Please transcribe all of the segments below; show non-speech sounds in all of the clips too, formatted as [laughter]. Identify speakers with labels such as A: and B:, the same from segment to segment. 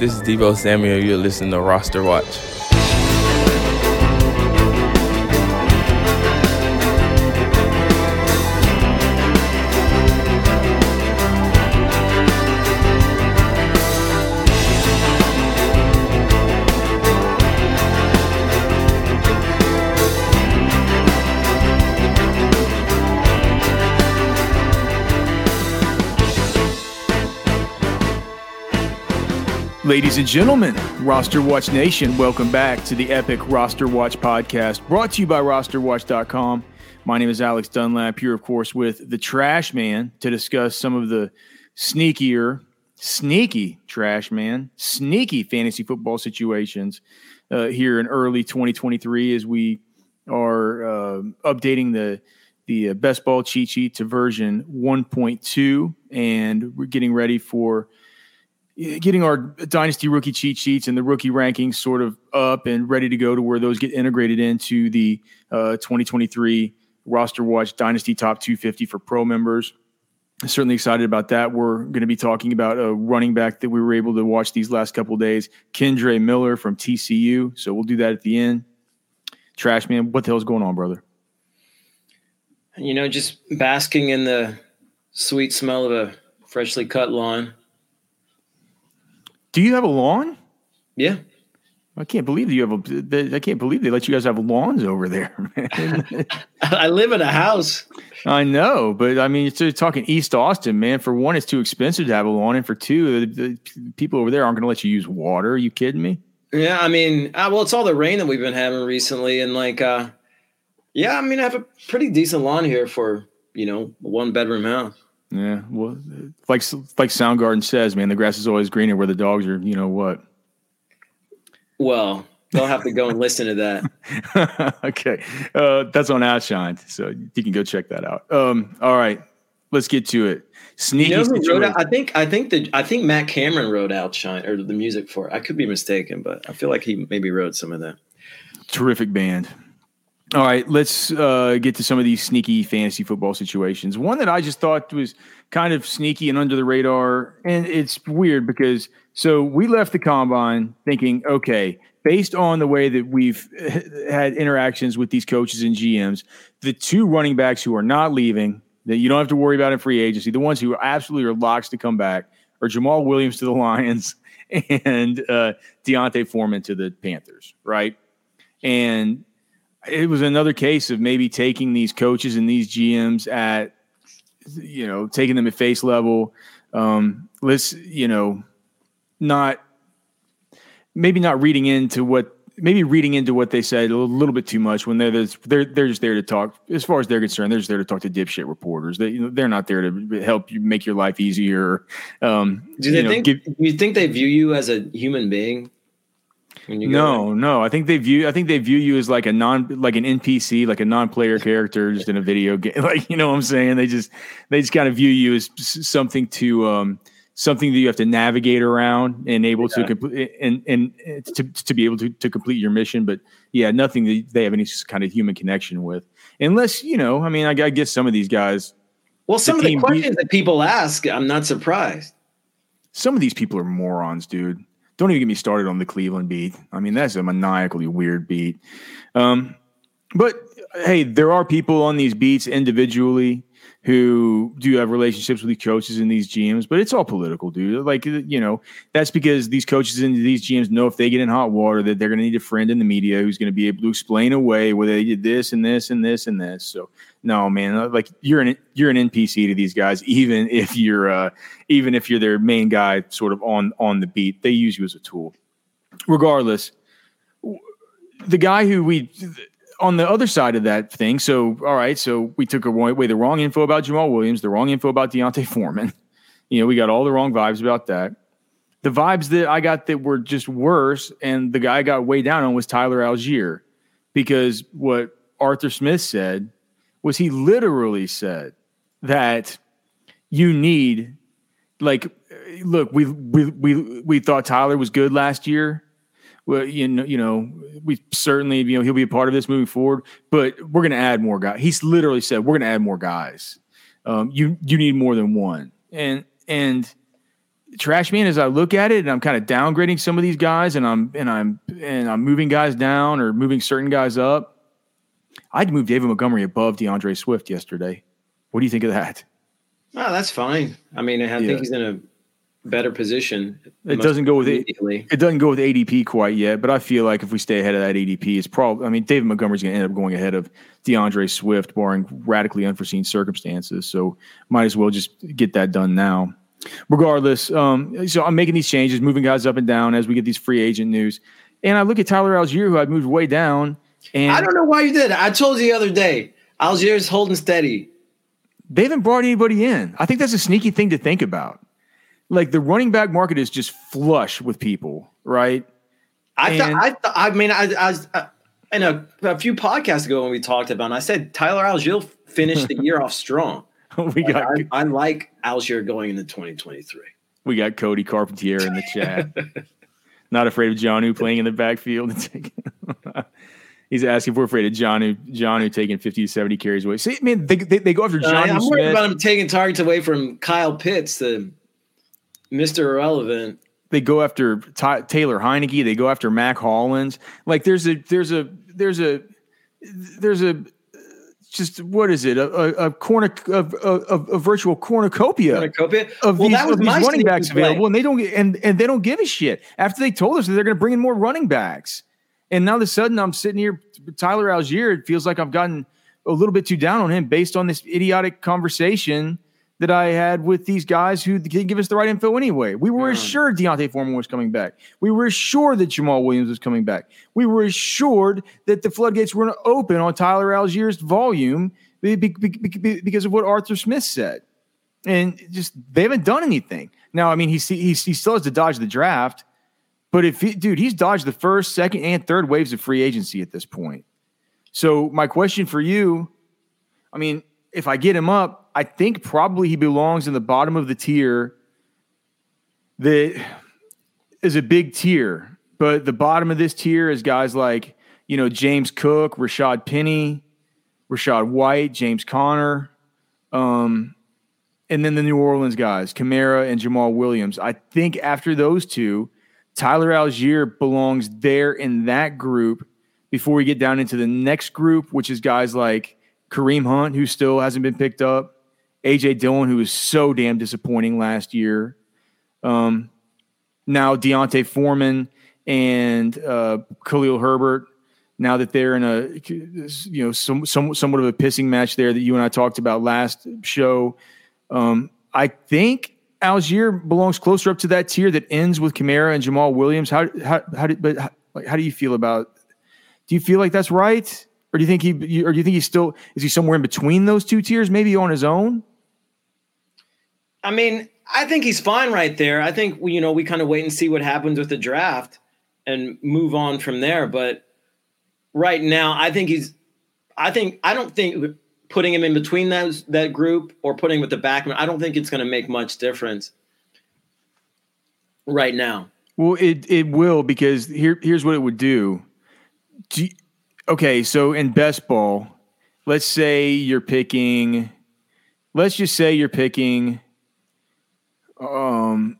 A: This is Deebo Samuel. You're listening to Roster Watch.
B: Ladies and gentlemen, Roster Watch Nation, welcome back to the Epic Roster Watch podcast brought to you by rosterwatch.com. My name is Alex Dunlap, here, of course, with the Trash Man to discuss some of the sneakier, sneaky Trash Man, sneaky fantasy football situations uh, here in early 2023 as we are uh, updating the the uh, best ball cheat sheet to version 1.2 and we're getting ready for getting our dynasty rookie cheat sheets and the rookie rankings sort of up and ready to go to where those get integrated into the uh, 2023 roster watch dynasty top 250 for pro members. Certainly excited about that. We're going to be talking about a running back that we were able to watch these last couple days kendre miller from tcu so we'll do that at the end. Trash man what the hell's going on brother?
C: You know just basking in the sweet smell of a freshly cut lawn
B: do you have a lawn?
C: Yeah.
B: I can't believe you have a. I can't believe they let you guys have lawns over there, [laughs]
C: man. [laughs] I live in a house.
B: I know, but I mean, it's, talking East Austin, man. For one, it's too expensive to have a lawn, and for two, the, the people over there aren't going to let you use water. Are you kidding me?
C: Yeah, I mean, uh, well, it's all the rain that we've been having recently, and like, uh, yeah, I mean, I have a pretty decent lawn here for you know one bedroom house.
B: Yeah, well, like like Soundgarden says, man, the grass is always greener where the dogs are. You know what?
C: Well, they'll have to go and listen to
B: that. [laughs] okay, uh, that's on Outshine, so you can go check that out. Um, all right, let's get to it. Sneaky. You know
C: out, I think I think the I think Matt Cameron wrote Outshine or the music for it. I could be mistaken, but I feel like he maybe wrote some of that.
B: Terrific band. All right, let's uh, get to some of these sneaky fantasy football situations. One that I just thought was kind of sneaky and under the radar, and it's weird because so we left the combine thinking, okay, based on the way that we've [laughs] had interactions with these coaches and GMs, the two running backs who are not leaving, that you don't have to worry about in free agency, the ones who absolutely are locks to come back, are Jamaal Williams to the Lions [laughs] and uh, D'Onta Foreman to the Panthers, right? And it was another case of maybe taking these coaches and these GMs at, you know, taking them at face level. Um, let's, you know, not maybe not reading into what maybe reading into what they said a little bit too much when they're they're they're just there to talk. As far as they're concerned, they're just there to talk to dipshit reporters. They you know, they're not there to help you make your life easier. Um,
C: do they you know, think? Give, you think they view you as a human being?
B: No, no. I think they view. I think they view you as like a non, like an NPC, like a non-player character, just in a video game. [laughs] Like you know what I'm saying? They just, they just kind of view you as something to, um, something that you have to navigate around and able yeah. to complete, and and to to be able to to complete your mission. But yeah, nothing that they have any kind of human connection with, unless you know. I mean, I, I guess some of these guys.
C: Well, some the of the questions that people ask, I'm not surprised.
B: Some of these people are morons, dude. Don't even get me started on the Cleveland beat. I mean, that's a maniacally weird beat. Um, but hey, there are people on these beats individually who do have relationships with these coaches and these GMs, but it's all political, dude. Like, you know, that's because these coaches and these GMs know if they get in hot water that they're going to need a friend in the media who's going to be able to explain away where they did this and this and this and this. So, no, man, uh, like you're an you're an NPC to these guys, [laughs] even if you're uh, even if you're their main guy, sort of on on the beat. They use you as a tool. Regardless, the guy who we on the other side of that thing, so all right, so we took away the wrong info about Jamaal Williams, the wrong info about D'Onta [laughs] Foreman. You know, we got all the wrong vibes about that. The vibes that I got that were just worse, and the guy I got way down on was Tyler Allgeier, because what Arthur Smith said was he literally said that you need, like, look, we we we we thought Tyler was good last year well, you know, you know, we certainly, you know, he'll be a part of this moving forward, but we're going to add more guys. He's literally said, we're going to add more guys. Um, you, you need more than one. And, and trash man as I look at it and I'm kind of downgrading some of these guys and I'm and I'm and I'm moving guys down or moving certain guys up. I'd move David Montgomery above DeAndre Swift yesterday. What do you think of that?
C: Oh, that's fine. I mean, I
B: Yeah.
C: think he's in a better position.
B: It doesn't go with it. It doesn't go with ADP quite yet, but I feel like if we stay ahead of that ADP, it's probably. I mean, David Montgomery's going to end up going ahead of DeAndre Swift, barring radically unforeseen circumstances. So might as well just get that done now. Regardless, um, so I'm making these changes, moving guys up and down as we get these free agent news. And I look at Tyler Allgeier, who I'd moved way down, and
C: I don't know why you did. I told you the other day, Allgeier's holding steady.
B: they haven't brought anybody in. I think that's a sneaky thing to think about. Like the running back market is just flush with people, right?
C: I.
B: And-
C: I, th- I mean, I, I was uh, in a, a few podcasts ago when we talked about. it, I said Tyler Allgeier finished the year off strong. [laughs]
B: we got
C: I, I like Allgeier going into 2023.
B: We got Cody Carpentier in the chat. [laughs] Not afraid of Jonnu playing in the backfield. [laughs] He's asking if we're afraid of Jonnu, Jonnu taking 50 to 70 carries away. See, I mean, they, they, they go after
C: Uh, I'm worried about him taking targets away from Kyle Pitts, the Mr. Irrelevant.
B: They go after Ty, Taylor Heinicke. They go after Mack Hollins. Like there's a, there's a, there's a, there's a, just what is it? A, a, a corner, a, a, a virtual cornucopia.
C: Cornucopia.
B: of
C: Well,
B: these,
C: that was
B: of these
C: my
B: running backs available, and they don't get and and they don't give a shit after they told us that they're going to bring in more running backs. And now all of a sudden, I'm sitting here, Tyler Allgeier. It feels like I've gotten a little bit too down on him based on this idiotic conversation that I had with these guys who didn't give us the right info anyway. We were
C: Hmm.
B: assured D'Onta Foreman was coming back. We were assured that Jamaal Williams was coming back. We were assured that the floodgates were going to open on Tyler Allgeier's volume be- be- be- be- because of what Arthur Smith said and just they haven't done anything. Now, I mean, he he, he still has to dodge the draft, but if he, dude, he's dodged the first, second, and third waves of free agency at this point. So my question for you, I mean, if I get him up, I think probably he belongs in the bottom of the tier. That is a big tier, but the bottom of this tier is guys like you know James Cook, Rashaad Penny, Rachaad White, James Conner, Um, and then the New Orleans guys, Kamara and Jamaal Williams. I think after those two, Tyler Allgeier belongs there in that group before we get down into the next group, which is guys like Kareem Hunt, who still hasn't been picked up, AJ Dillon, who was so damn disappointing last year. Um, now D'Onta Foreman and uh, Khalil Herbert. Now that they're in a you know some, some somewhat of a pissing match there that you and I talked about last show. Um, I think Allgeier belongs closer up to that tier that ends with Kamara and Jamaal Williams. How how how did but how, like how do you feel about? Do you feel like that's right, or do you think he or do you think he's still is he somewhere in between those two tiers, maybe on his own?
C: I mean, I think he's fine right there. I think we, you know we kind of wait and see what happens with the draft and move on from there. But right now, I think he's. I think I don't think putting him in between those that group or putting him with the backman. I don't think it's going to make much difference right now.
B: Well, it it will because here here's what it would do. do you- okay, so in best ball, let's say you're picking. Let's just say you're picking. Um,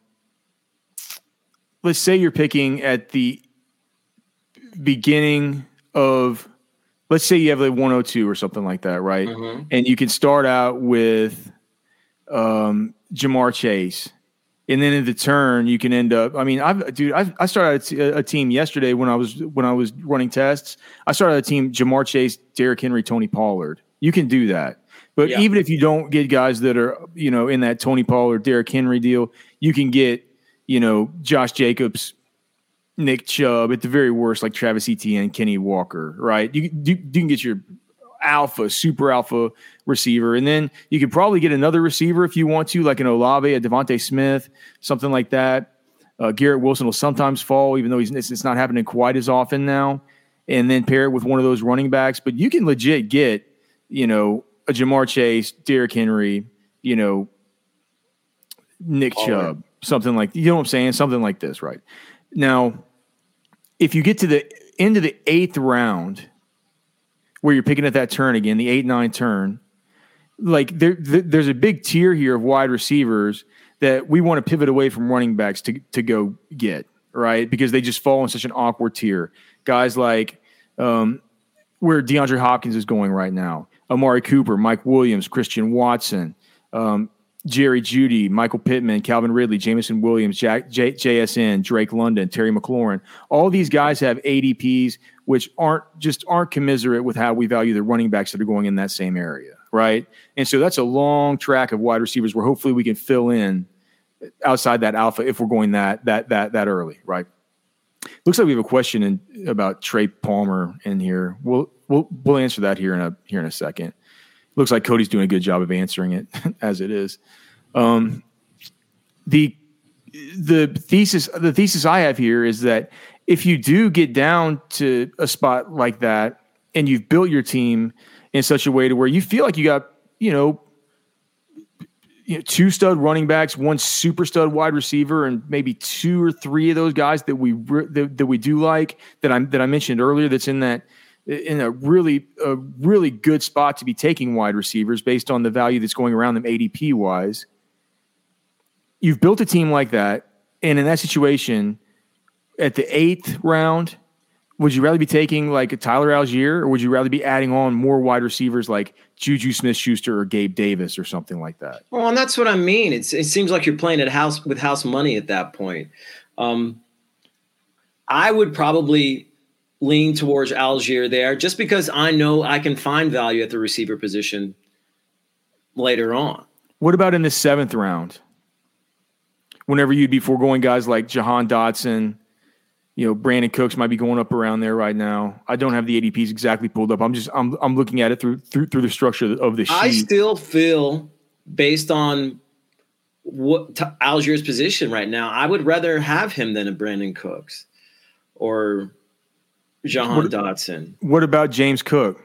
B: let's say you're picking at the beginning of. Let's say you have like 102 or something like that, right?
C: Mhm.
B: And you can start out with um, Ja'Marr Chase and then in the turn you can end up. I mean, I've dude, I, I started a team yesterday when I was when I was running tests. I started a team: Ja'Marr Chase, Derrick Henry, Tony Pollard. You can do that, but
C: Yeah.
B: even if you don't get guys that are you know in that Tony Pollard, Derrick Henry deal, you can get you know Josh Jacobs, Nick Chubb at the very worst, like Travis Etienne, Kenny Walker. Right? You you, you can get your alpha, super alpha receiver. And then you could probably get another receiver if you want to, like an Olave, a DeVonta Smith, something like that. Uh, Garrett Wilson will sometimes fall, even though he's it's, not happening quite as often now. And then pair it with one of those running backs. But you can legit get, you know, a Ja'Marr Chase, Derrick Henry, you know, Nick
C: Pollard.
B: Chubb, something like you know what I'm saying, something like this, right? Now, if you get to the end of the eighth round, where you're picking at that turn again, the eight nine turn, like there, there- there's a big tier here of wide receivers that we want to pivot away from running backs to to go get right because they just fall in such an awkward tier. Guys like um, where DeAndre Hopkins is going right now, Amari Cooper, Mike Williams, Christian Watson. Um, Jerry Jeudy, Michael Pittman, Calvin Ridley, Jameson Williams, Jack, J, JSN, Drake London, Terry McLaurin. All these guys have ADPs which aren't just aren't commiserate with how we value the running backs that are going in that same area, right? And so that's a long track of wide receivers where hopefully we can fill in outside that alpha if we're going that that that that early, right? Looks like we have a question in, about Trey Palmer in here. We'll we'll we'll answer that here in a here in a second. Looks like Cody's doing a good job of answering it [laughs] as it is. Um, the the thesis the thesis I have here is that if you do get down to a spot like that and you've built your team in such a way to where you feel like you got you know, you know two stud running backs, one super stud wide receiver, and maybe two or three of those guys that we that, that we do like that I that I mentioned earlier. That's in that in a really a really good spot to be taking wide receivers based on the value that's going around them ADP wise. You've built a team like that, and in that situation, at the eighth round, would you rather be taking like a Tyler Allgeier or would you rather be adding on more wide receivers like Juju Smith Schuster or Gabe Davis or something like that?
C: Well, and that's what I mean. It's it seems like you're playing at house with house money at that point. Um, I would probably lean towards Allgeier there just because I know I can find value at the receiver position later on.
B: What about in the seventh round? Whenever you'd be foregoing guys like Jahan Dotson, you know, Brandin Cooks might be going up around there right now. I don't have the ADPs exactly pulled up. I'm just I'm I'm looking at it through through through the structure of the sheet. I
C: still feel based on what t- Allgeier's position right now, I would rather have him than a Brandin Cooks or Jahan what, Dotson.
B: What about James Cook?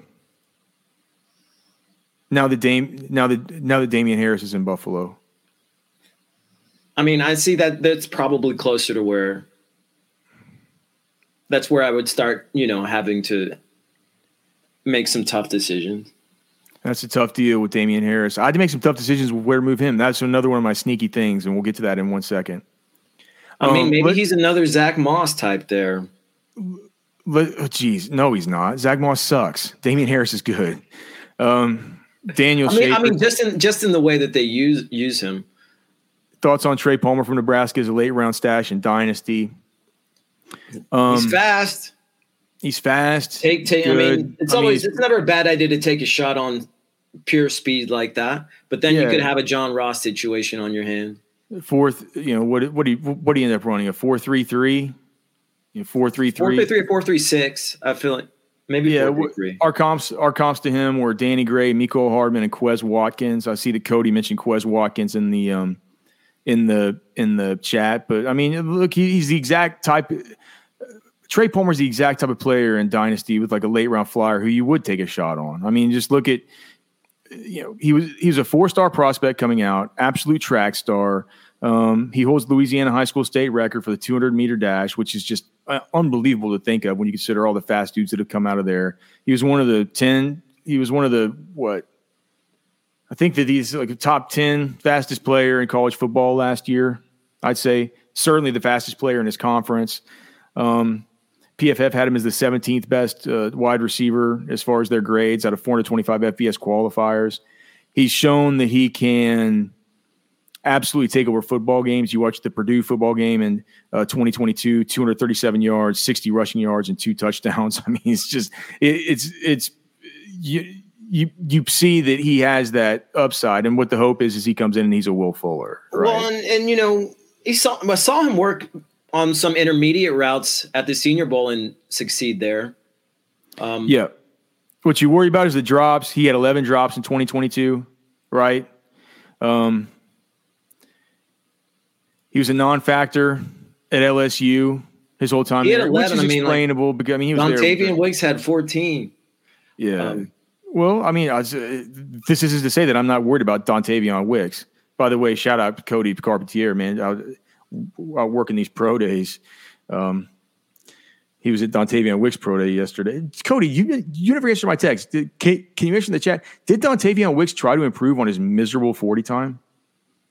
B: Now the Dame now that now that Damien Harris is in Buffalo.
C: I mean, I see that that's probably closer to where that's where I would start, you know, having to make some tough decisions.
B: That's a tough deal with Damien Harris. I had to make some tough decisions with where to move him. That's another one of my sneaky things, and we'll get to that in one second.
C: I mean, um, maybe he's another Zach Moss type there.
B: Oh, geez, no, he's not. Zach Moss sucks. Damien Harris is good. Um, Daniel.
C: I mean, I mean, just in just in the way that they use use him.
B: Thoughts on Trey Palmer from Nebraska as a late round stash in Dynasty?
C: Um, he's fast.
B: He's fast.
C: Take, take. I mean, it's I always mean, it's never a bad idea to take a shot on pure speed like that. But then yeah. you could have a John Ross situation on your hand.
B: Fourth, you know what? What do you what do you end up running? A four three three you know, four three three.
C: Four three three or four three six. I feel like maybe yeah. Four, three, three.
B: Our comps our comps to him were Danny Gray, Mecole Hardman, and Quez Watkins. I see that Cody mentioned Quez Watkins in the um in the in the chat, but I mean, look, he, he's the exact type. Trey Palmer's the exact type of player in Dynasty with like a late round flyer who you would take a shot on. I mean, just look at you know he was he was a four star prospect coming out, absolute track star. Um, he holds Louisiana high school state record for the 200 meter dash, which is just uh, unbelievable to think of when you consider all the fast dudes that have come out of there. He was one of the 10, he was one of the, what, I think that he's like a top 10 fastest player in college football last year. I'd say certainly the fastest player in his conference. Um, PFF had him as the 17th best uh, wide receiver as far as their grades out of 425 FBS qualifiers. He's shown that he can absolutely take over football games. You watch the Purdue football game in uh, 2022, 237 yards, 60 rushing yards, and two touchdowns. [laughs] I mean, it's just it, it's it's you you you see that he has that upside, and what the hope is is he comes in and he's a Will Fuller. Right?
C: Well, and, and you know, he saw I saw him work on some intermediate routes at the Senior Bowl and succeed there.
B: Um, yeah. What you worry about is the drops. He had 11 drops in 2022, right? Um, he was a non-factor at LSU his whole time.
C: He had there, 11.
B: Which is
C: I mean,
B: explainable like, because I mean he was
C: Dontayvion Wicks had 14.
B: Yeah. Um, well, I mean, I was, uh, this is to say that I'm not worried about Dontayvion Wicks. By the way, shout out to Cody Carpentier, man. I, I working these pro days. Um, he was at Dontayvion Wicks pro day yesterday. Cody, you you never answered my text. Did, can, can you mention in the chat? Did Dontayvion Wicks try to improve on his miserable 40 time?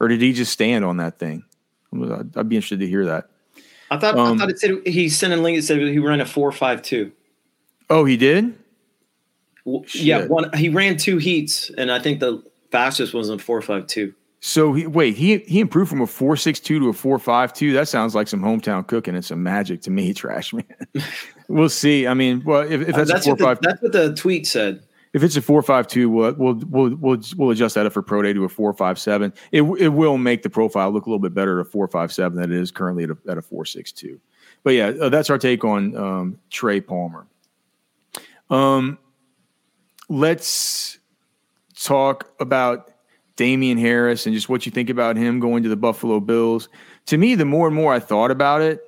B: or did he just stand on that thing? I'd, I'd be interested to hear that.
C: I thought
B: Um,
C: I thought it said he sent a link. It said he ran a four five two.
B: Oh, he did.
C: W- Yeah, one he ran two heats, and I think the fastest was a four five two.
B: So he wait he he improved from a four six two to a four five two. That sounds like some hometown cooking and some magic to me, [laughs] trash man. we'll see. I mean, well, if, if that's,
C: That's,
B: a four
C: the,
B: five,
C: that's what the tweet said.
B: if it's a four five two, we'll we'll we'll we'll, we'll adjust that up for pro day to a four five seven. It it will make the profile look a little bit better at a four five seven than it is currently at a, at a four six two. But yeah, uh, that's our take on um, Trey Palmer. Um, let's talk about Damien Harris and just what you think about him going to the Buffalo Bills. To me, the more and more I thought about it,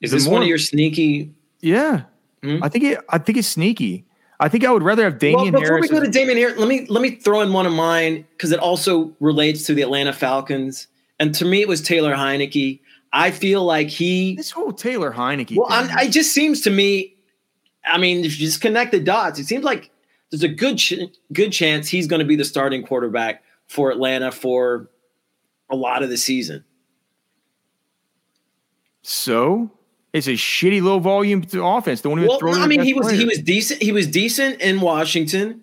C: Is this
B: more-
C: one of your sneaky?
B: yeah,
C: Hmm?
B: I think it. I think it's sneaky. I think I would rather have Damien
C: well, before
B: Harris.
C: we go to Damien Harris, let me let me throw in one of mine because it also relates to the Atlanta Falcons. And to me, it was Taylor Heinicke. I feel like he.
B: this whole Taylor Heinicke.
C: Well,
B: thing,
C: I'm, it just seems to me. I mean, if you just connect the dots, it seems like there's a good ch- good chance he's going to be the starting quarterback for Atlanta for a lot of the season.
B: so it's a shitty low volume to offense. Don't even
C: Well,
B: throw.
C: no, I mean, he was he was decent. He was decent in Washington.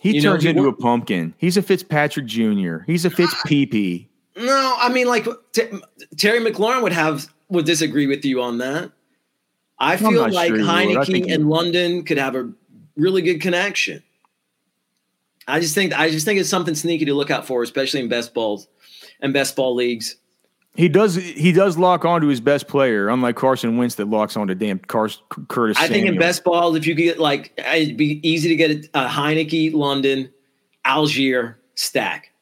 B: He
C: you know,
B: turns
C: he
B: into a pumpkin. He's a Fitzpatrick Jr. He's a Fitz PP.
C: No, I mean, like T- Terry McLaurin would have would disagree with you on that. I feel like
B: sure he would. I Heinicke
C: and. London could have a really good connection. I just think I just think it's something sneaky to look out for, especially in best balls and best ball leagues.
B: He does. He does lock onto his best player, unlike Carson Wentz that locks onto damn Car- Curtis.
C: I think in best balls, if you could get like it'd be easy to get a, a uh, Heinicke, London, Allgeier stack,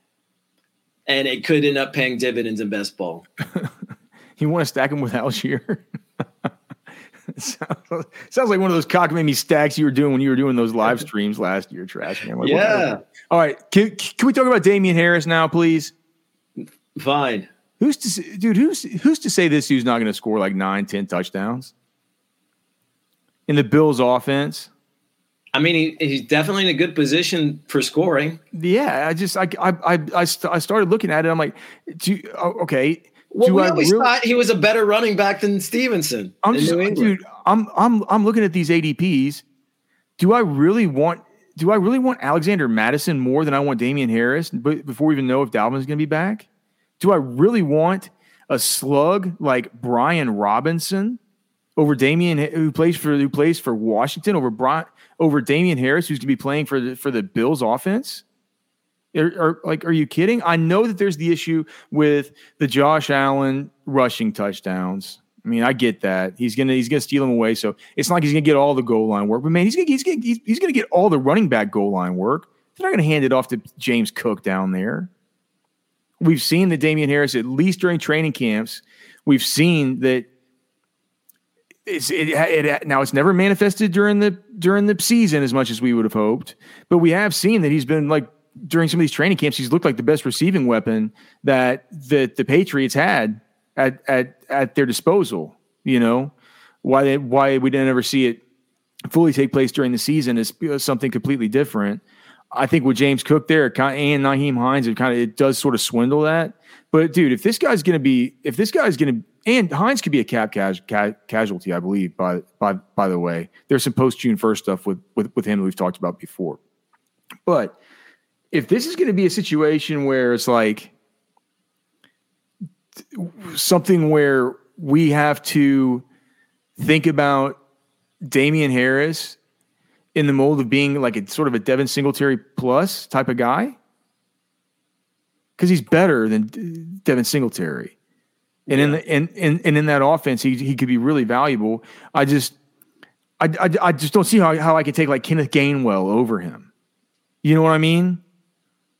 C: and it could end up paying dividends in best ball. [laughs]
B: You want to stack him with Allgeier? [laughs] [laughs] sounds, sounds like one of those cockamamie stacks you were doing when you were doing those live [laughs] streams last year, trash man. Like,
C: Yeah,
B: All right. Can, can we talk about Damien Harris now, please?
C: fine.
B: Who's to say, dude? Who's who's to say this dude's not going to score like nine, ten touchdowns in the Bills' offense?
C: I mean, he, he's definitely in a good position for scoring.
B: Yeah, I just I I I, I, st- I started looking at it. I'm like, do you, oh, okay.
C: Well,
B: do
C: we
B: I
C: always
B: really-
C: thought he was a better running back than Stevenson
B: I'm just, dude. I'm I'm I'm looking at these ADPs. Do I really want? Do I really want Alexander Mattison more than I want Damien Harris? But before we even know if Dalvin's going to be back, do I really want a slug like Brian Robinson over Damien, who plays for who plays for Washington, over Brian over Damien Harris, who's going to be playing for the for the Bills offense? Are, like, are you kidding? I know that there's the issue with the Josh Allen rushing touchdowns. I mean, I get that he's gonna he's gonna steal them away. So it's not like he's gonna get all the goal line work. But man, he's gonna he's gonna he's, he's gonna get all the running back goal line work. They're not gonna hand it off to James Cook down there. We've seen that Damien Harris, at least during training camps, we've seen that it's it, it now it's never manifested during the during the season as much as we would have hoped, but we have seen that he's been like during some of these training camps, he's looked like the best receiving weapon that that the Patriots had at at at their disposal. You know why they, why we didn't ever see it fully take place during the season is uh, something completely different. I think with James Cook there and Nyheim Hines, it kind of it does sort of swindle that. But dude, if this guy's going to be, if this guy's going to, and Hines could be a cap cas, ca, casualty, I believe. By by by the way, there's some post June first stuff with with with him that we've talked about before. But if this is going to be a situation where it's like something where we have to think about Damien Harris in the mold of being like a sort of a Devin Singletary plus type of guy because he's better than Devin Singletary. And in the and, and and in that offense, he he could be really valuable. I just I, I, I just don't see how, how I could take like Kenneth Gainwell over him. You know what I mean?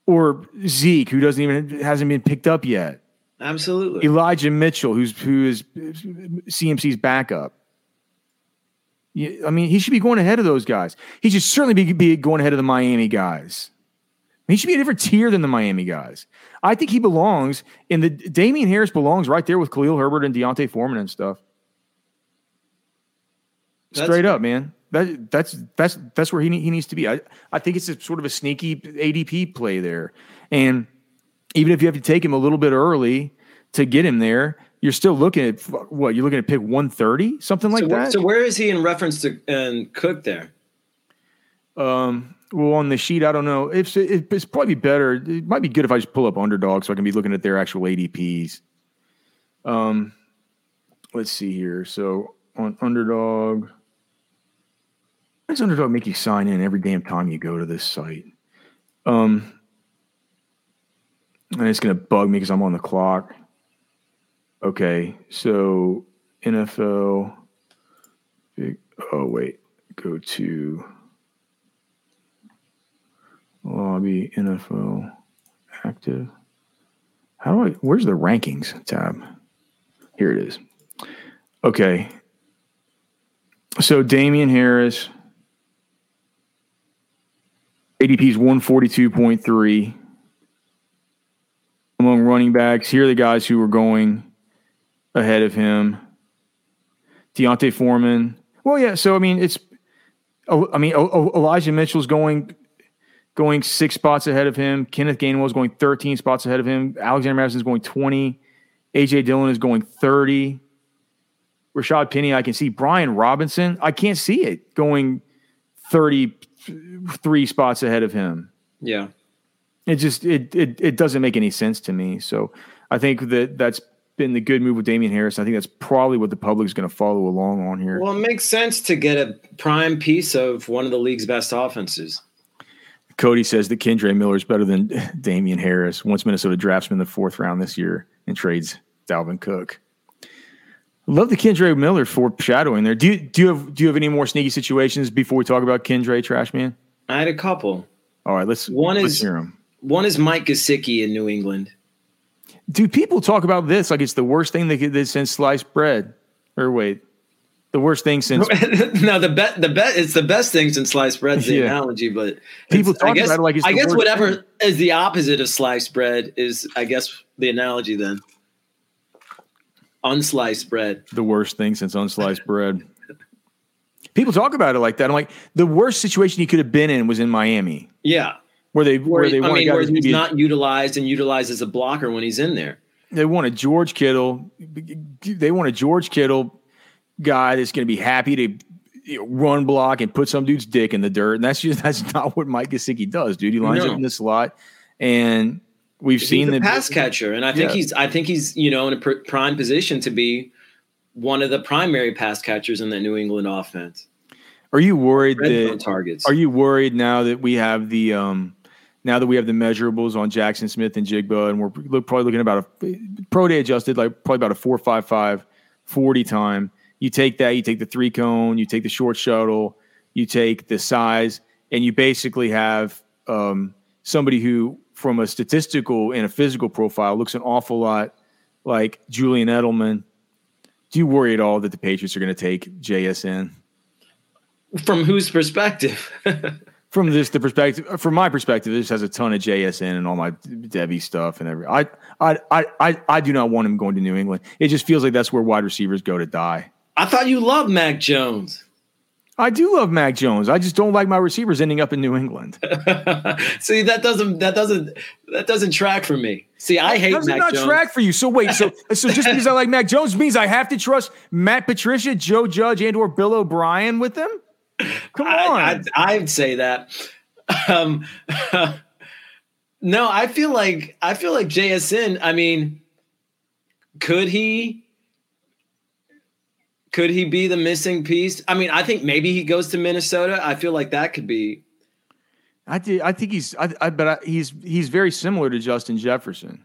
B: Or Zeke, who doesn't even hasn't been picked up yet.
C: Absolutely.
B: Elijah Mitchell, who's who is CMC's backup. I mean, he should be going ahead of those guys. He should certainly be, be going ahead of the Miami guys. He should be a different tier than the Miami guys. I think he belongs in the Damien Harris belongs right there with Khalil Herbert and D'Onta Foreman and stuff.
C: That's-
B: Straight up, man. That that's that's that's where he he needs to be. I I think it's a sort of a sneaky ADP play there, and even if you have to take him a little bit early to get him there, you're still looking at what you're looking at pick 130, something like
C: so,
B: that.
C: So where is he in reference to and Cook there?
B: Um, well, on the sheet, I don't know. It's it's probably better. It might be good if I just pull up underdog so I can be looking at their actual ADPs. Um, let's see here. So on underdog, why does underdog make you sign in every damn time you go to this site? Um, and it's gonna bug me because I'm on the clock. Okay, so NFL. Big, oh wait, go to lobby NFL active. How do I? Where's the rankings tab? Here it is. Okay. So Damien Harris, ADP is 142.3 among running backs. Here are the guys who are going ahead of him. D'Onta Foreman. Well, yeah. So I mean, it's. I mean, Elijah Mitchell's going going six spots ahead of him. Kenneth Gainwell is going 13 spots ahead of him. Alexander Mattison is going 20. AJ Dillon is going 30. Rashaad Penny, I can see. Brian Robinson, I can't see it going 33 spots ahead of him.
C: Yeah.
B: It just it it it doesn't make any sense to me. So I think that that's been the good move with Damien Harris. I think that's probably what the public is going to follow along on here.
C: Well, it makes sense to get a prime piece of one of the league's best offenses.
B: Cody says that Kendre Miller is better than [laughs] Damien Harris. Once Minnesota drafts him in the fourth round this year and trades Dalvin Cook. Love the Kendre Miller foreshadowing there. Do you do you have do you have any more sneaky situations before we talk about Kendre Trashman?
C: I had a couple.
B: All right, let's
C: one
B: let's
C: is
B: hear them.
C: One is Mike Gesicki in New England.
B: Do people talk about this like it's the worst thing they did since sliced bread? Or wait, the worst thing since [laughs]
C: no the bet the bet it's the best thing since sliced bread's the yeah. analogy, but
B: people talk
C: I guess,
B: about it like it's
C: I guess whatever
B: thing.
C: is the opposite of sliced bread is I guess the analogy then. Unsliced bread.
B: The worst thing since unsliced bread. People talk about it like that. I'm like, the worst situation he could have been in was in Miami.
C: Yeah.
B: Where they where, where they
C: I mean, where he's not utilized and utilized as a blocker when he's in there.
B: They want a George Kittle. They want a George Kittle guy that's going to be happy to you know, run block and put some dude's dick in the dirt. And that's just [laughs] that's not what Mike Gesicki does, dude. He lines no. up in the slot, and we've
C: he's
B: seen
C: the pass catcher, and I think
B: Yeah.
C: he's I think he's you know in a pr- prime position to be one of the primary pass catchers in that New England offense.
B: Are you worried
C: Red
B: that?
C: targets.
B: Are you worried now that we have the um, now that we have the measurables on Jaxon Smith-Njigba, and we're look, probably looking about a pro day adjusted, like probably about a four five five 40 time. You take that, you take the three cone, you take the short shuttle, you take the size, and you basically have um, somebody who, from a statistical and a physical profile, looks an awful lot like Julian Edelman. Do you worry at all that the Patriots are going to take JSN?
C: From whose perspective? [laughs]
B: from this the perspective from my perspective this has a ton of jsn and all my debbie stuff and every I, I i i i do not want him going to new england it just feels like that's where wide receivers go to die
C: I thought you loved Mac Jones.
B: I do love mac jones i just don't like my receivers ending up in new england [laughs]
C: See, that doesn't that doesn't that doesn't track for me. See, I hate
B: does
C: Mac
B: not
C: Jones.
B: track for you so wait so [laughs] so just because i like mac jones means i have to trust matt patricia joe judge and or bill o'brien with them come on
C: I, I, I'd say that. Um, [laughs] no, I feel like I feel like JSN. I mean, could he? Could he be the missing piece? I mean, I think maybe he goes to Minnesota. I feel like that could be.
B: I, did, I think he's I, I but I, he's he's very similar to justin jefferson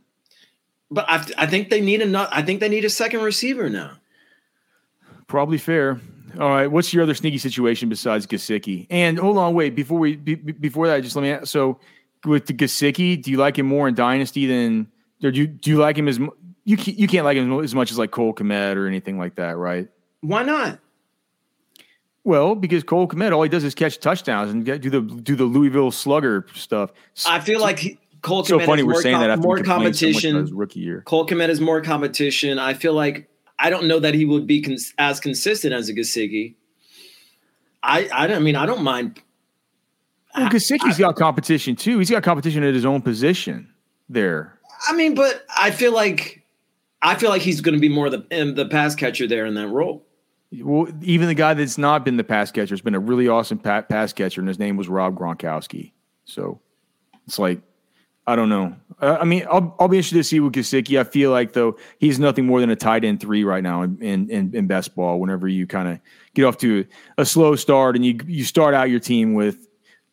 C: But I, I think they need another. I think they need a second receiver now.
B: Probably fair. All right. What's your other sneaky situation besides Gesicki? And hold on, wait before we be, be- before that, just let me. Ask, so with the Gesicki, do you like him more in Dynasty than or do you do you like him as you can't, you can't like him as much as like Cole Kmet or anything like that, right?
C: Why not?
B: Well, because Cole Kmet, all he does is catch touchdowns and get, do the do the Louisville Slugger stuff.
C: I feel like he- Cole
B: so
C: Kmet
B: funny we're
C: more
B: saying
C: com-
B: that after
C: more
B: so
C: competition.
B: his rookie year.
C: Cole Kmet is more competition. I feel like I don't know that he would be cons- as consistent as a Gesicki. I I don't I mean I don't mind.
B: Well, Gesicki's got competition too. He's got competition at his own position there.
C: I mean, but I feel like I feel like he's going to be more the the pass catcher there in that role.
B: Well, even the guy that's not been the pass catcher has been a really awesome pass catcher, and his name was Rob Gronkowski. So it's like I don't know. I mean, I'll I'll be interested to see with Gesicki. I feel like though he's nothing more than a tight end three right now in in, in best ball. Whenever you kind of get off to a slow start and you you start out your team with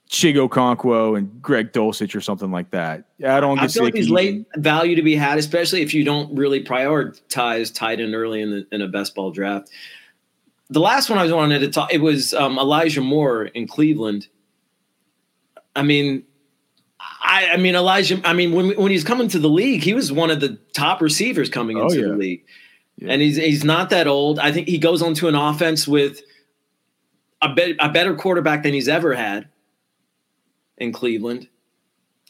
B: Chig Okonkwo and Greg Dulcich or something like that. I don't.
C: I feel like he's late value to be had, especially if you don't really prioritize tight end early in the in a best ball draft. The last one I was wanted to talk it was um, Elijah Moore in Cleveland. I mean, I, I, mean Elijah. I mean when when he's coming to the league, he was one of the top receivers coming oh, into oh, yeah. the league, yeah. and he's he's not that old. I think he goes onto an offense with a, be, a better quarterback than he's ever had in Cleveland,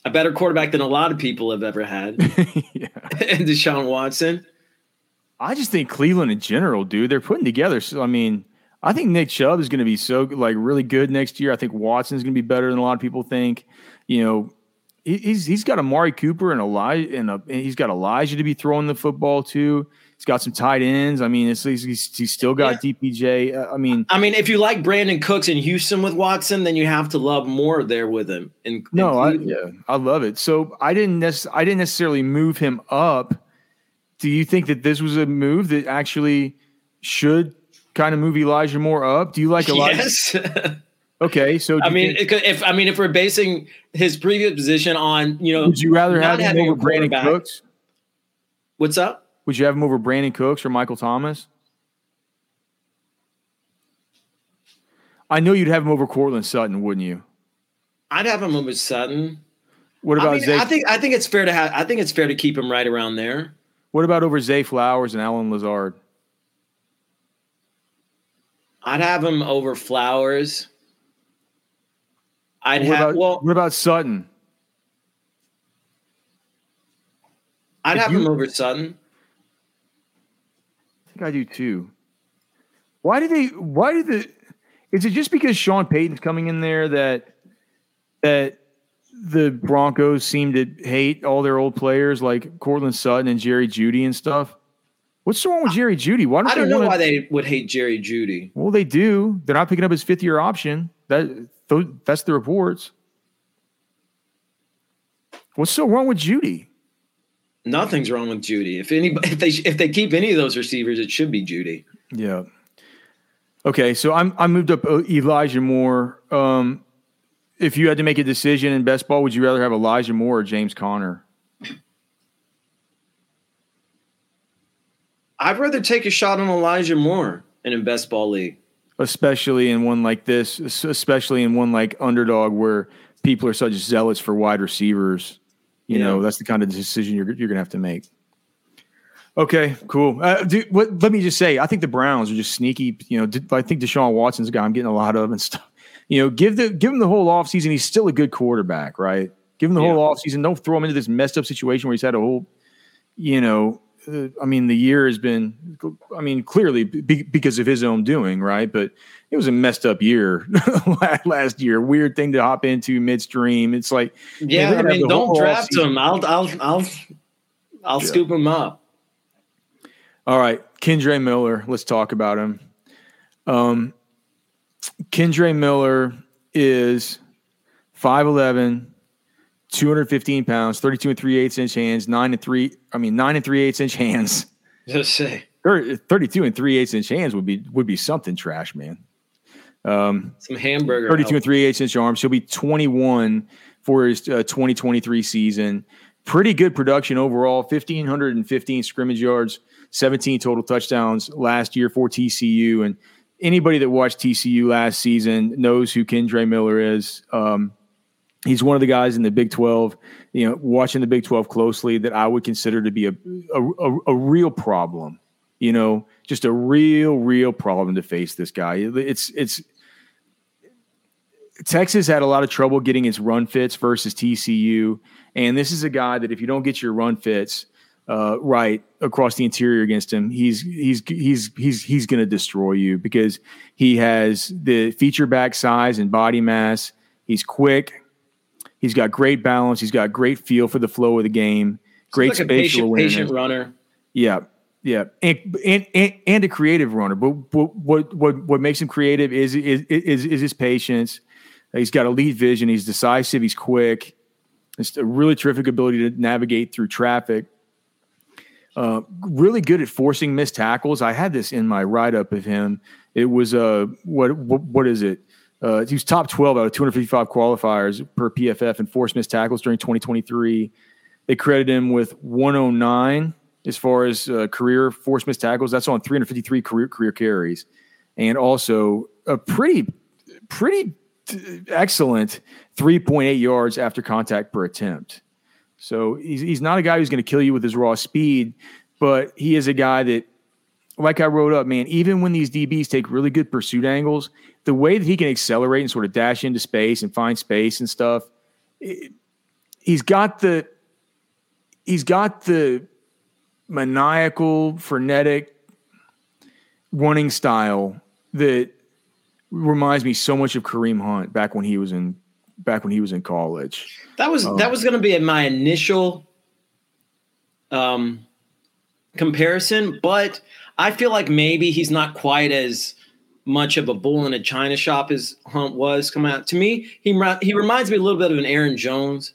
C: a better quarterback than a lot of people have ever had, [laughs] yeah. [laughs] and Deshaun Watson.
B: I just think Cleveland in general, dude, they're putting together. So I mean, I think Nick Chubb is going to be so like really good next year. I think Watson's going to be better than a lot of people think. You know, he's he's got Amari Cooper and Elijah and, a, and he's got Elijah to be throwing the football too. He's got some tight ends. I mean, he's, he's still got yeah. DPJ. Uh, I mean,
C: I mean, if you like Brandin Cooks in Houston with Watson, then you have to love more there with him. In, in
B: no, I, yeah, I love it. So I didn't nec- I didn't necessarily move him up. Do you think that this was a move that actually should kind of move Elijah Moore up? Do you like Elijah?
C: Yes. [laughs]
B: okay, so
C: I mean, think- if I mean, if we're basing his previous position on, you know,
B: would you rather have him over Brandin Cooks?
C: What's up?
B: Would you have him over Brandin Cooks or Michael Thomas? I know you'd have him over Courtland Sutton, wouldn't you?
C: I'd have him over Sutton.
B: What about I, mean,
C: Zay? I think I think it's fair to have. I think it's fair to keep him right around there.
B: What about over Zay Flowers and Allen Lazard?
C: I'd have him over Flowers. I'd
B: what
C: have.
B: About,
C: well,
B: what about Sutton?
C: I'd if have you, him over Sutton I
B: think I do too. Why do they? Why do the? Is it just because Sean Payton's coming in there that that the Broncos seem to hate all their old players like Courtland Sutton and Jerry Jeudy and stuff? What's wrong with Jerry Jeudy? Why
C: don't I don't
B: know
C: wanna, why they would hate Jerry Jeudy.
B: Well, they do. They're not picking up his fifth year option. That that's the reports. What's so wrong with Jeudy?
C: Nothing's wrong with Jeudy. If any, if they if they keep any of those receivers, it should be Jeudy.
B: Yeah. Okay, so I'm I moved up Elijah Moore. Um, if you had to make a decision in best ball, would you rather have Elijah Moore or James Conner?
C: I'd rather take a shot on Elijah Moore in a best ball league,
B: especially in one like this, especially in one like underdog where people are such zealots for wide receivers. You yeah. know, that's the kind of decision you're you're gonna have to make. Okay, cool. Uh, dude, what, let me just say, I think the Browns are just sneaky. You know, I think Deshaun Watson's a guy I'm getting a lot of and stuff. You know, give the give him the whole offseason. He's still a good quarterback, right? Give him the yeah. whole offseason. Don't throw him into this messed up situation where he's had a whole, you know, uh, I mean, the year has been, I mean, clearly be, because of his own doing, right? But it was a messed up year [laughs] last year. Weird thing to hop into midstream. It's like,
C: yeah, I mean, don't draft him. I'll, I'll, I'll, I'll yeah. scoop him up.
B: All right, Kendre Miller. Let's talk about him. Um, Kendre Miller is 5'11, 215 pounds, 32 and 3 eighths inch hands, nine and three, I mean, nine and three eighths inch hands. [laughs]
C: Just say
B: 32 and 3 eighths inch hands would be, would be something trash, man.
C: Um, Some hamburger.
B: 32 help. and 3 eighths inch arms. He'll be 21 for his uh, 2023 season. Pretty good production overall 1,515 scrimmage yards, 17 total touchdowns last year for TCU. And anybody that watched TCU last season knows who Kendre Miller is. Um, he's one of the guys in the Big 12, you know, watching the Big 12 closely that I would consider to be a, a, a, real problem, you know, just a real, real problem to face this guy. It's, it's, Texas had a lot of trouble getting its run fits versus TCU. And this is a guy that if you don't get your run fits uh, right across the interior against him, he's he's he's he's he's going to destroy you because he has the feature back size and body mass. He's quick. He's got great balance. He's got great feel for the flow of the game. great
C: like
B: spatial
C: patient,
B: awareness.
C: patient runner.
B: Yeah, yeah, and, and and and a creative runner. But what what what, what makes him creative is, is is is his patience. He's got elite vision. He's decisive. He's quick. It's a really terrific ability to navigate through traffic. Uh, really good at forcing missed tackles. I had this in my write up of him. It was uh what what, what is it? Uh, he was top 12 out of 255 qualifiers per PFF and forced missed tackles during 2023. They credited him with 109 as far as uh, career forced missed tackles. That's on 353 career career carries, and also a pretty pretty excellent 3.8 yards after contact per attempt. So he's, he's not a guy who's going to kill you with his raw speed, but he is a guy that, like I wrote up, man, even when these DBs take really good pursuit angles, the way that he can accelerate and sort of dash into space and find space and stuff, it, he's got the he's got the maniacal, frenetic running style that reminds me so much of Kareem Hunt back when he was in back when he was in college.
C: That was
B: Oh.
C: that was going to be my initial um, comparison, but I feel like maybe he's not quite as much of a bull in a china shop as Hunt was coming out. To me, he he reminds me a little bit of an Aaron Jones.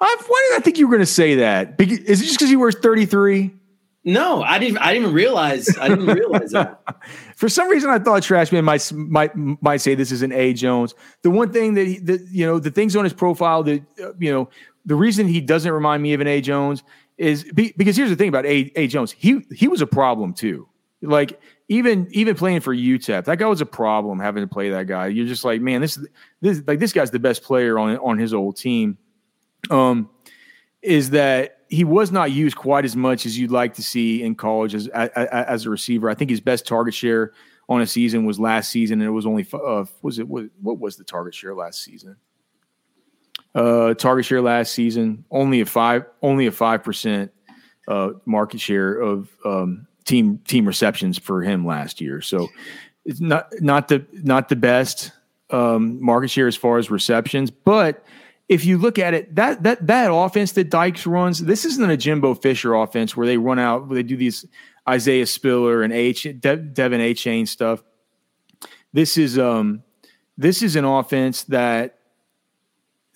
B: I, why did I think you were going to say that? Is it just because he wears 33?
C: No, I didn't. I didn't realize. I didn't realize that. [laughs]
B: For some reason, I thought Trashman might might might say this is an A Jones. The one thing that he, you know, the things on his profile that uh, you know, the reason he doesn't remind me of an A Jones is be, because here's the thing about A A Jones. He he was a problem too. Like even even playing for UTEP, that guy was a problem having to play that guy. You're just like, man, this this like this guy's the best player on on his old team. Um, is that he was not used quite as much as you'd like to see in college as as, a receiver. I think his best target share on a season was last season, and it was only uh, was it what, what was the target share last season? Uh, target share last season only a five only a five percent uh, market share of um, team team receptions for him last year. So it's not not the not the best um, market share as far as receptions, but if you look at it, that that that offense that Dykes runs, this isn't a Jimbo Fisher offense where they run out, where they do these Isaiah Spiller and H De- Devon Achane stuff. This is um this is an offense that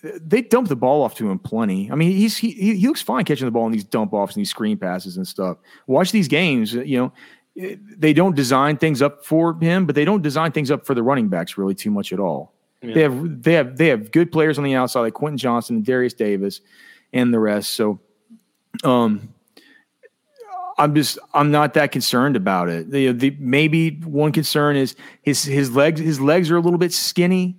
B: they dump the ball off to him plenty. I mean, he's he he looks fine catching the ball in these dump offs and these screen passes and stuff. Watch these games, you know, they don't design things up for him, but they don't design things up for the running backs really too much at all.
C: Yeah.
B: They have they have they have good players on the outside like Quentin Johnston and Derius Davis and the rest. So um I'm just I'm not that concerned about it. The, the maybe one concern is his his legs his legs are a little bit skinny.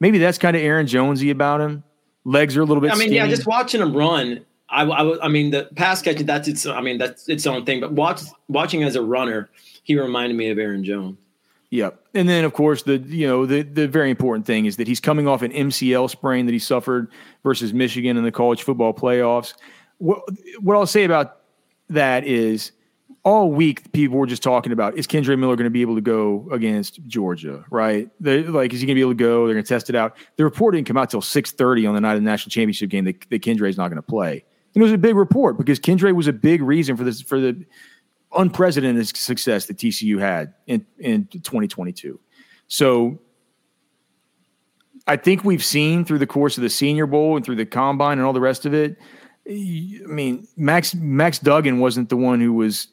B: Maybe that's kind of Aaron Jonesy about him. Legs are a little bit
C: I mean,
B: skinny.
C: yeah, just watching him run. I, I, I mean, the pass catching, that's its, I mean, that's its own thing. But watch, watching as a runner, he reminded me of Aaron Jones.
B: Yep. And then of course the you know the the very important thing is that he's coming off an MCL sprain that he suffered versus Michigan in the college football playoffs. What what I'll say about that is all week people were just talking about is Kendre Miller going to be able to go against Georgia, right? They like is he going to be able to go? They're going to test it out. The report didn't come out till 6:30 on the night of the national championship game that, that Kendre is not going to play. And it was a big report because Kendre was a big reason for this for the unprecedented success that TCU had in, in 2022. So I think we've seen through the course of the Senior Bowl and through the combine and all the rest of it. I mean, Max Max Duggan wasn't the one who was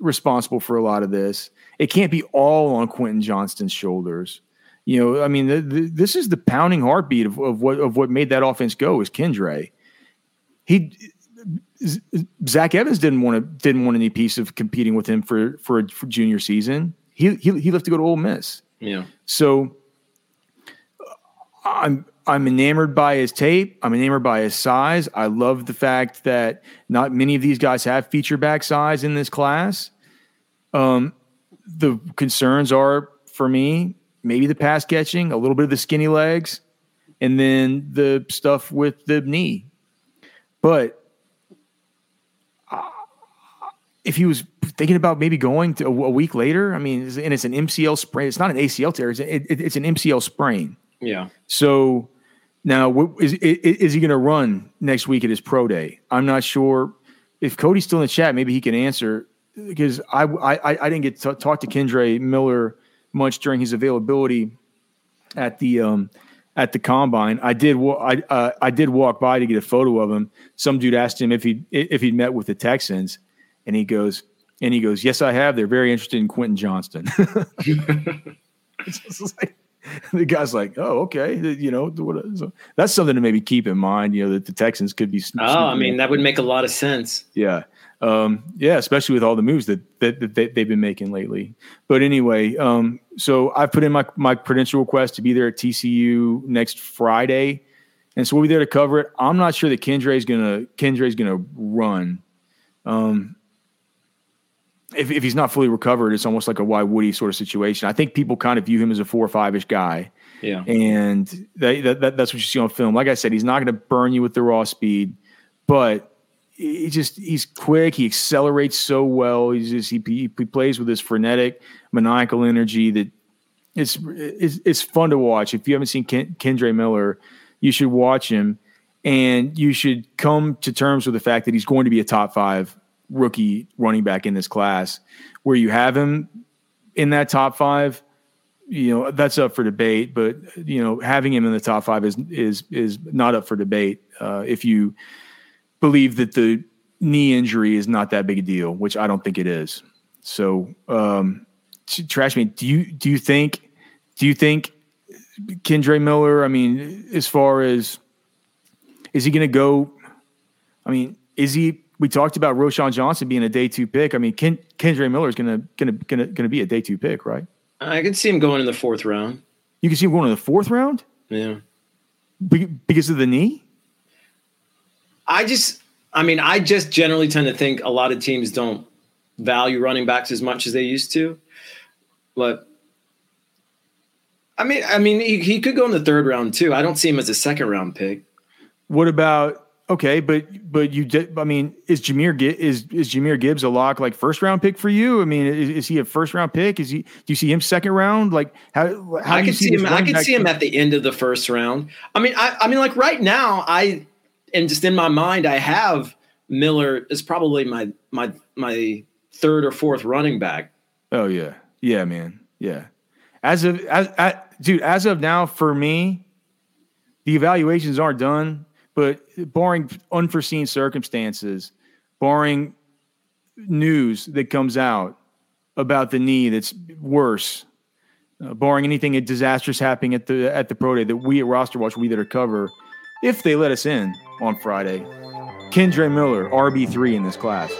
B: responsible for a lot of this. It can't be all on Quentin Johnston's shoulders. You know, I mean, the, the, this is the pounding heartbeat of, of what of what made that offense go is Kendre. He Zach Evans didn't want to didn't want any piece of competing with him for for, for junior season. He, he he left to go to Ole Miss.
C: Yeah.
B: So I'm I'm enamored by his tape. I'm enamored by his size. I love the fact that not many of these guys have feature back size in this class. Um, the concerns are for me maybe the pass catching, a little bit of the skinny legs, and then the stuff with the knee. But uh, if he was thinking about maybe going to a, a week later, I mean, and it's an MCL sprain. It's not an ACL tear. It's, it, it's an MCL sprain.
C: Yeah.
B: So now, is, is he going to run next week at his pro day? I'm not sure. if Cody's still in the chat, maybe he can answer because I I, I didn't get to talk to Kendre Miller much during his availability at the um, at the combine. I did I uh, I did walk by to get a photo of him. Some dude asked him if he if he'd met with the Texans, and he goes and he goes, "Yes, I have. They're very interested in Quentin Johnston." [laughs] [laughs] like, the guy's like, "Oh, okay, you know, so that's something to maybe keep in mind. You know, that the Texans could be.
C: Oh, I mean, that would make a lot of sense.
B: Yeah, um, yeah, especially with all the moves that that, that they, have been making lately. But anyway, um, so I put in my my credential request to be there at TCU next Friday, and so we'll be there to cover it. I'm not sure that Kendre is gonna Kendre is gonna run. Um, if, if he's not fully recovered, it's almost like a why Woody sort of situation. I think people kind of view him as a four or five ish guy.
C: Yeah.
B: And that, that, that's what you see on film. Like I said, he's not going to burn you with the raw speed, but he just he's quick. He accelerates so well. He's just he, he, he plays with this frenetic, maniacal energy that it's, it's it's fun to watch. If you haven't seen Ken, Kendre Miller, you should watch him, and you should come to terms with the fact that he's going to be a top five rookie running back in this class. Where you have him in that top five, you know that's up for debate. But you know having him in the top five is is is not up for debate. Uh, if you believe that the knee injury is not that big a deal, which I don't think it is. So, um, trash me. Do you do you think do you think Kendre Miller? I mean, as far as is he going to go? I mean, is he we talked about Roschon Johnson being a day two pick. I mean, Ken, Kendre Miller is going to going to going to going to be a day two pick, right?
C: I can see him going in the fourth round.
B: You can see him going in the fourth round.
C: Yeah,
B: Be- because of the knee.
C: I just, I mean, I just generally tend to think a lot of teams don't value running backs as much as they used to, but. I mean, I mean, he, he could go in the third round too. I don't see him as a second round pick.
B: What about Okay, but but you did. I mean, is Jahmyr is is Jahmyr Gibbs a lock like first round pick for you? I mean, is, is, he a first round pick? Is he? Do you see him second round? Like how? how
C: I could see, see him. I could see him at the end of the first round. I mean, I, I mean, like right now, I and just in my mind, I have Miller is probably my my my third or fourth running back.
B: Oh yeah, yeah, man, yeah. As of as, as dude, as of now, for me, the evaluations aren't done but barring unforeseen circumstances, barring news that comes out about the knee that's worse, uh, barring anything a disastrous happening at the at the pro day that we at RosterWatch we that are cover, if they let us in on Friday, Kendre Miller RB three in this class.